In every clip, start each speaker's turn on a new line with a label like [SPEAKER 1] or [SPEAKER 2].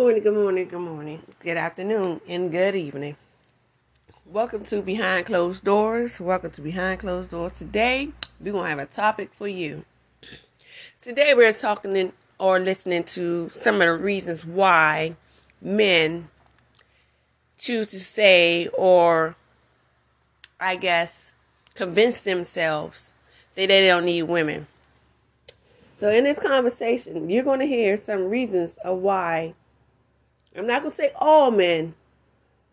[SPEAKER 1] morning, good morning, good morning, good afternoon, and good evening. Welcome to Behind Closed Doors. Welcome to Behind Closed Doors. Today, we're going to have a topic for you. Today, we're talking in, or listening to some of the reasons why men choose to say, or I guess, convince themselves that they don't need women. So, in this conversation, you're going to hear some reasons of why. I'm not going to say all men,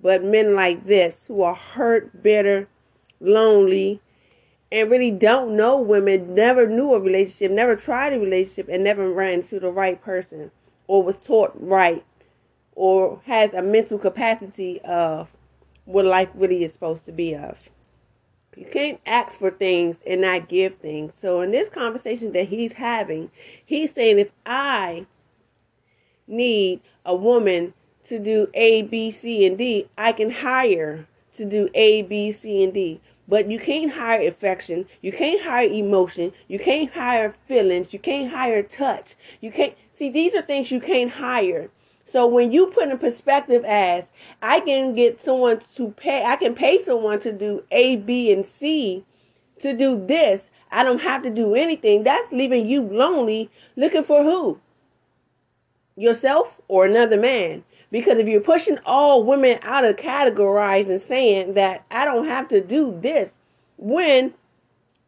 [SPEAKER 1] but men like this who are hurt, bitter, lonely, and really don't know women, never knew a relationship, never tried a relationship, and never ran into the right person or was taught right or has a mental capacity of what life really is supposed to be of. You can't ask for things and not give things. So in this conversation that he's having, he's saying if I need a woman to do A, B, C, and D, I can hire to do A, B, C, and D. But you can't hire affection. You can't hire emotion. You can't hire feelings. You can't hire touch. You can't see these are things you can't hire. So when you put in perspective as I can get someone to pay, I can pay someone to do A, B, and C to do this. I don't have to do anything. That's leaving you lonely looking for who? Yourself or another man. Because if you're pushing all women out of categorize and saying that I don't have to do this when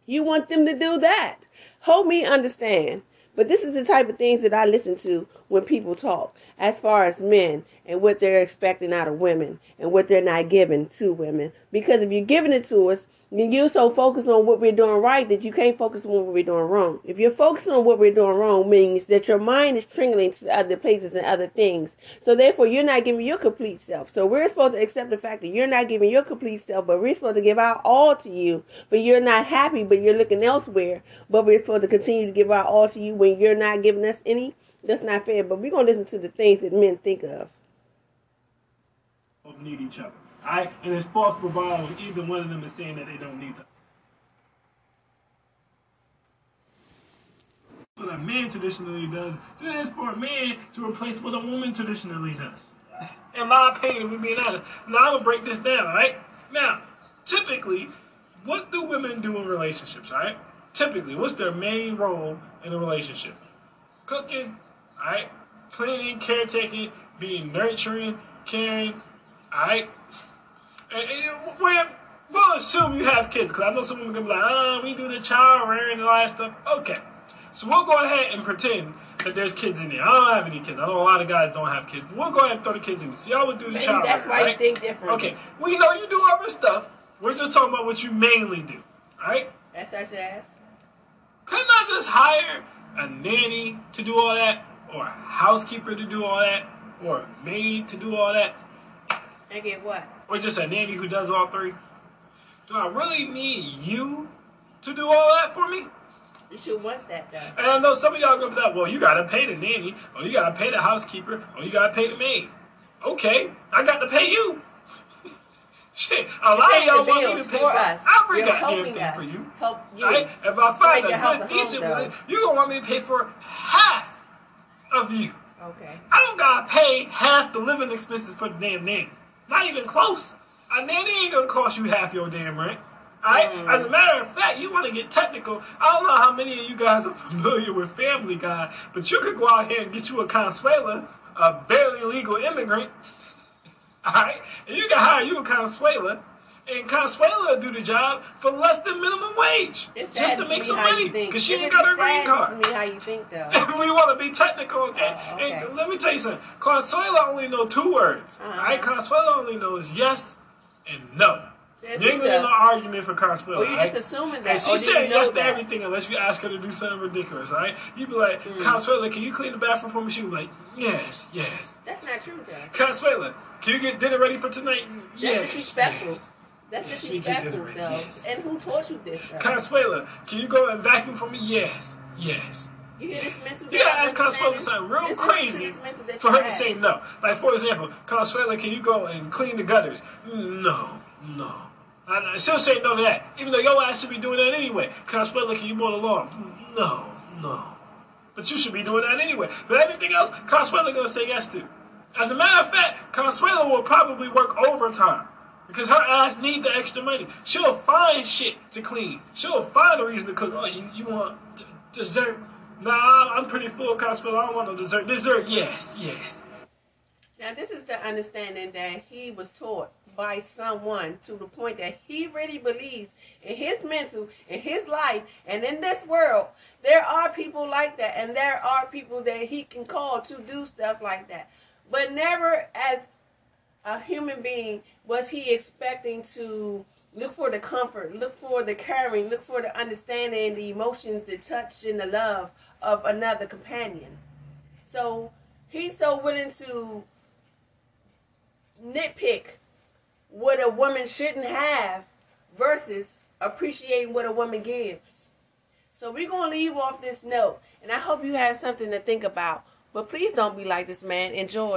[SPEAKER 1] you want them to do that. Help me understand. But this is the type of things that I listen to when people talk as far as men and what they're expecting out of women and what they're not giving to women. Because if you're giving it to us, then you're so focused on what we're doing right that you can't focus on what we're doing wrong. If you're focusing on what we're doing wrong, means that your mind is trickling to other places and other things. So therefore, you're not giving your complete self. So we're supposed to accept the fact that you're not giving your complete self, but we're supposed to give our all to you. But you're not happy, but you're looking elsewhere. But we're supposed to continue to give our all to you when you're not giving us any. That's not fair. But we're gonna listen to the things that men think of.
[SPEAKER 2] Need each other. Alright? And it's false bravado. Either one of them is saying that they don't need them. What a man traditionally does, it is for a man to replace what a woman traditionally does. In my opinion, if we're being honest. Now I'm gonna break this down, alright? Now, typically, what do women do in relationships, alright? Typically, what's their main role in a relationship? Cooking, alright? Cleaning, caretaking, being nurturing, caring, alright? And, and well, we'll assume you have kids, because I know some women gonna be like, oh, we do the child rearing and all that stuff. Okay. So we'll go ahead and pretend that there's kids in there. I don't have any kids. I know a lot of guys don't have kids. We'll go ahead and throw the kids in there. So y'all would do the
[SPEAKER 1] Maybe
[SPEAKER 2] child
[SPEAKER 1] that's
[SPEAKER 2] rearing,
[SPEAKER 1] why
[SPEAKER 2] right?
[SPEAKER 1] you think different.
[SPEAKER 2] Okay. We know you do other stuff. We're just talking about what you mainly do. Alright?
[SPEAKER 1] That's such as.
[SPEAKER 2] Couldn't I just hire a nanny to do all that? Or a housekeeper to do all that? Or a maid to do all that?
[SPEAKER 1] And get what?
[SPEAKER 2] Or just a nanny who does all three? Do I really need you to do all that for me?
[SPEAKER 1] You should want that though.
[SPEAKER 2] And I know some of y'all gonna be like, well, you gotta pay the nanny, or you gotta pay the housekeeper, or you gotta pay the maid. Okay, I got to pay you. Shit, a lot of y'all want me to pay
[SPEAKER 1] for
[SPEAKER 2] for
[SPEAKER 1] us.
[SPEAKER 2] every
[SPEAKER 1] You're
[SPEAKER 2] goddamn thing
[SPEAKER 1] us.
[SPEAKER 2] for you.
[SPEAKER 1] Help you.
[SPEAKER 2] Right? If I find a good,
[SPEAKER 1] home,
[SPEAKER 2] decent one, you gonna want me to pay for half of you.
[SPEAKER 1] Okay.
[SPEAKER 2] I don't gotta pay half the living expenses for the damn nanny. Not even close. A nanny ain't gonna cost you half your damn rent. Alright?
[SPEAKER 1] Mm.
[SPEAKER 2] As a matter of fact, you wanna get technical. I don't know how many of you guys are familiar with Family Guy, but you could go out here and get you a Consuela, a barely legal immigrant. Alright? And you can hire you a Consuela. And Consuela will do the job for less than minimum wage. Just to make some money. Because she ain't got her green card.
[SPEAKER 1] me how you think though.
[SPEAKER 2] we want to be technical, okay?
[SPEAKER 1] Oh, okay.
[SPEAKER 2] And let me tell you something. Consuela only know two words,
[SPEAKER 1] Uh-huh.
[SPEAKER 2] right? Consuela only knows yes and no.
[SPEAKER 1] Says
[SPEAKER 2] You ain't
[SPEAKER 1] who,
[SPEAKER 2] gonna get
[SPEAKER 1] though?
[SPEAKER 2] no argument for Consuela.
[SPEAKER 1] Or you
[SPEAKER 2] right?
[SPEAKER 1] just assuming that,
[SPEAKER 2] And she
[SPEAKER 1] or do you
[SPEAKER 2] said
[SPEAKER 1] know
[SPEAKER 2] yes to everything unless you ask her to do something ridiculous, right? You'd be like,
[SPEAKER 1] Mm.
[SPEAKER 2] Consuela, can you clean the bathroom for me? She would be like, yes, yes.
[SPEAKER 1] That's not true though.
[SPEAKER 2] Consuela, can you get dinner ready for tonight?
[SPEAKER 1] That's
[SPEAKER 2] yes,
[SPEAKER 1] disrespectful.
[SPEAKER 2] yes.
[SPEAKER 1] That's
[SPEAKER 2] Yes,
[SPEAKER 1] disrespectful though.
[SPEAKER 2] yes.
[SPEAKER 1] And who taught you this though?
[SPEAKER 2] Consuela, can you go and vacuum for me? Yes, yes.
[SPEAKER 1] you hear this mental
[SPEAKER 2] You gotta ask? Consuela something real crazy
[SPEAKER 1] that
[SPEAKER 2] for her to say no. Like, for example, Consuela, can you go and clean the gutters? No, no. I, she'll say no to that, even though your ass should be doing that anyway. Cause I Consuela, can you the lawn? No, no. But you should be doing that anyway. But everything else, Consuela gonna say yes to. As a matter of fact, Consuelo will probably work overtime. Because her ass need the extra money. She'll find shit to clean. She'll find a reason to cook. Oh, you, you want d- dessert? Nah, I'm pretty full, Consuelo. I don't want no dessert. Dessert, yes, yes.
[SPEAKER 1] Now, this is the understanding that he was taught by someone to the point that he really believes in his mental, in his life, and in this world. There are people like that, and there are people that he can call to do stuff like that. But never as a human being was he expecting to look for the comfort, look for the caring, look for the understanding, the emotions, the touch, and the love of another companion. So he's so willing to nitpick what a woman shouldn't have versus appreciating what a woman gives. So we're going to leave off this note, and I hope you have something to think about. But please don't be like this man. Enjoy.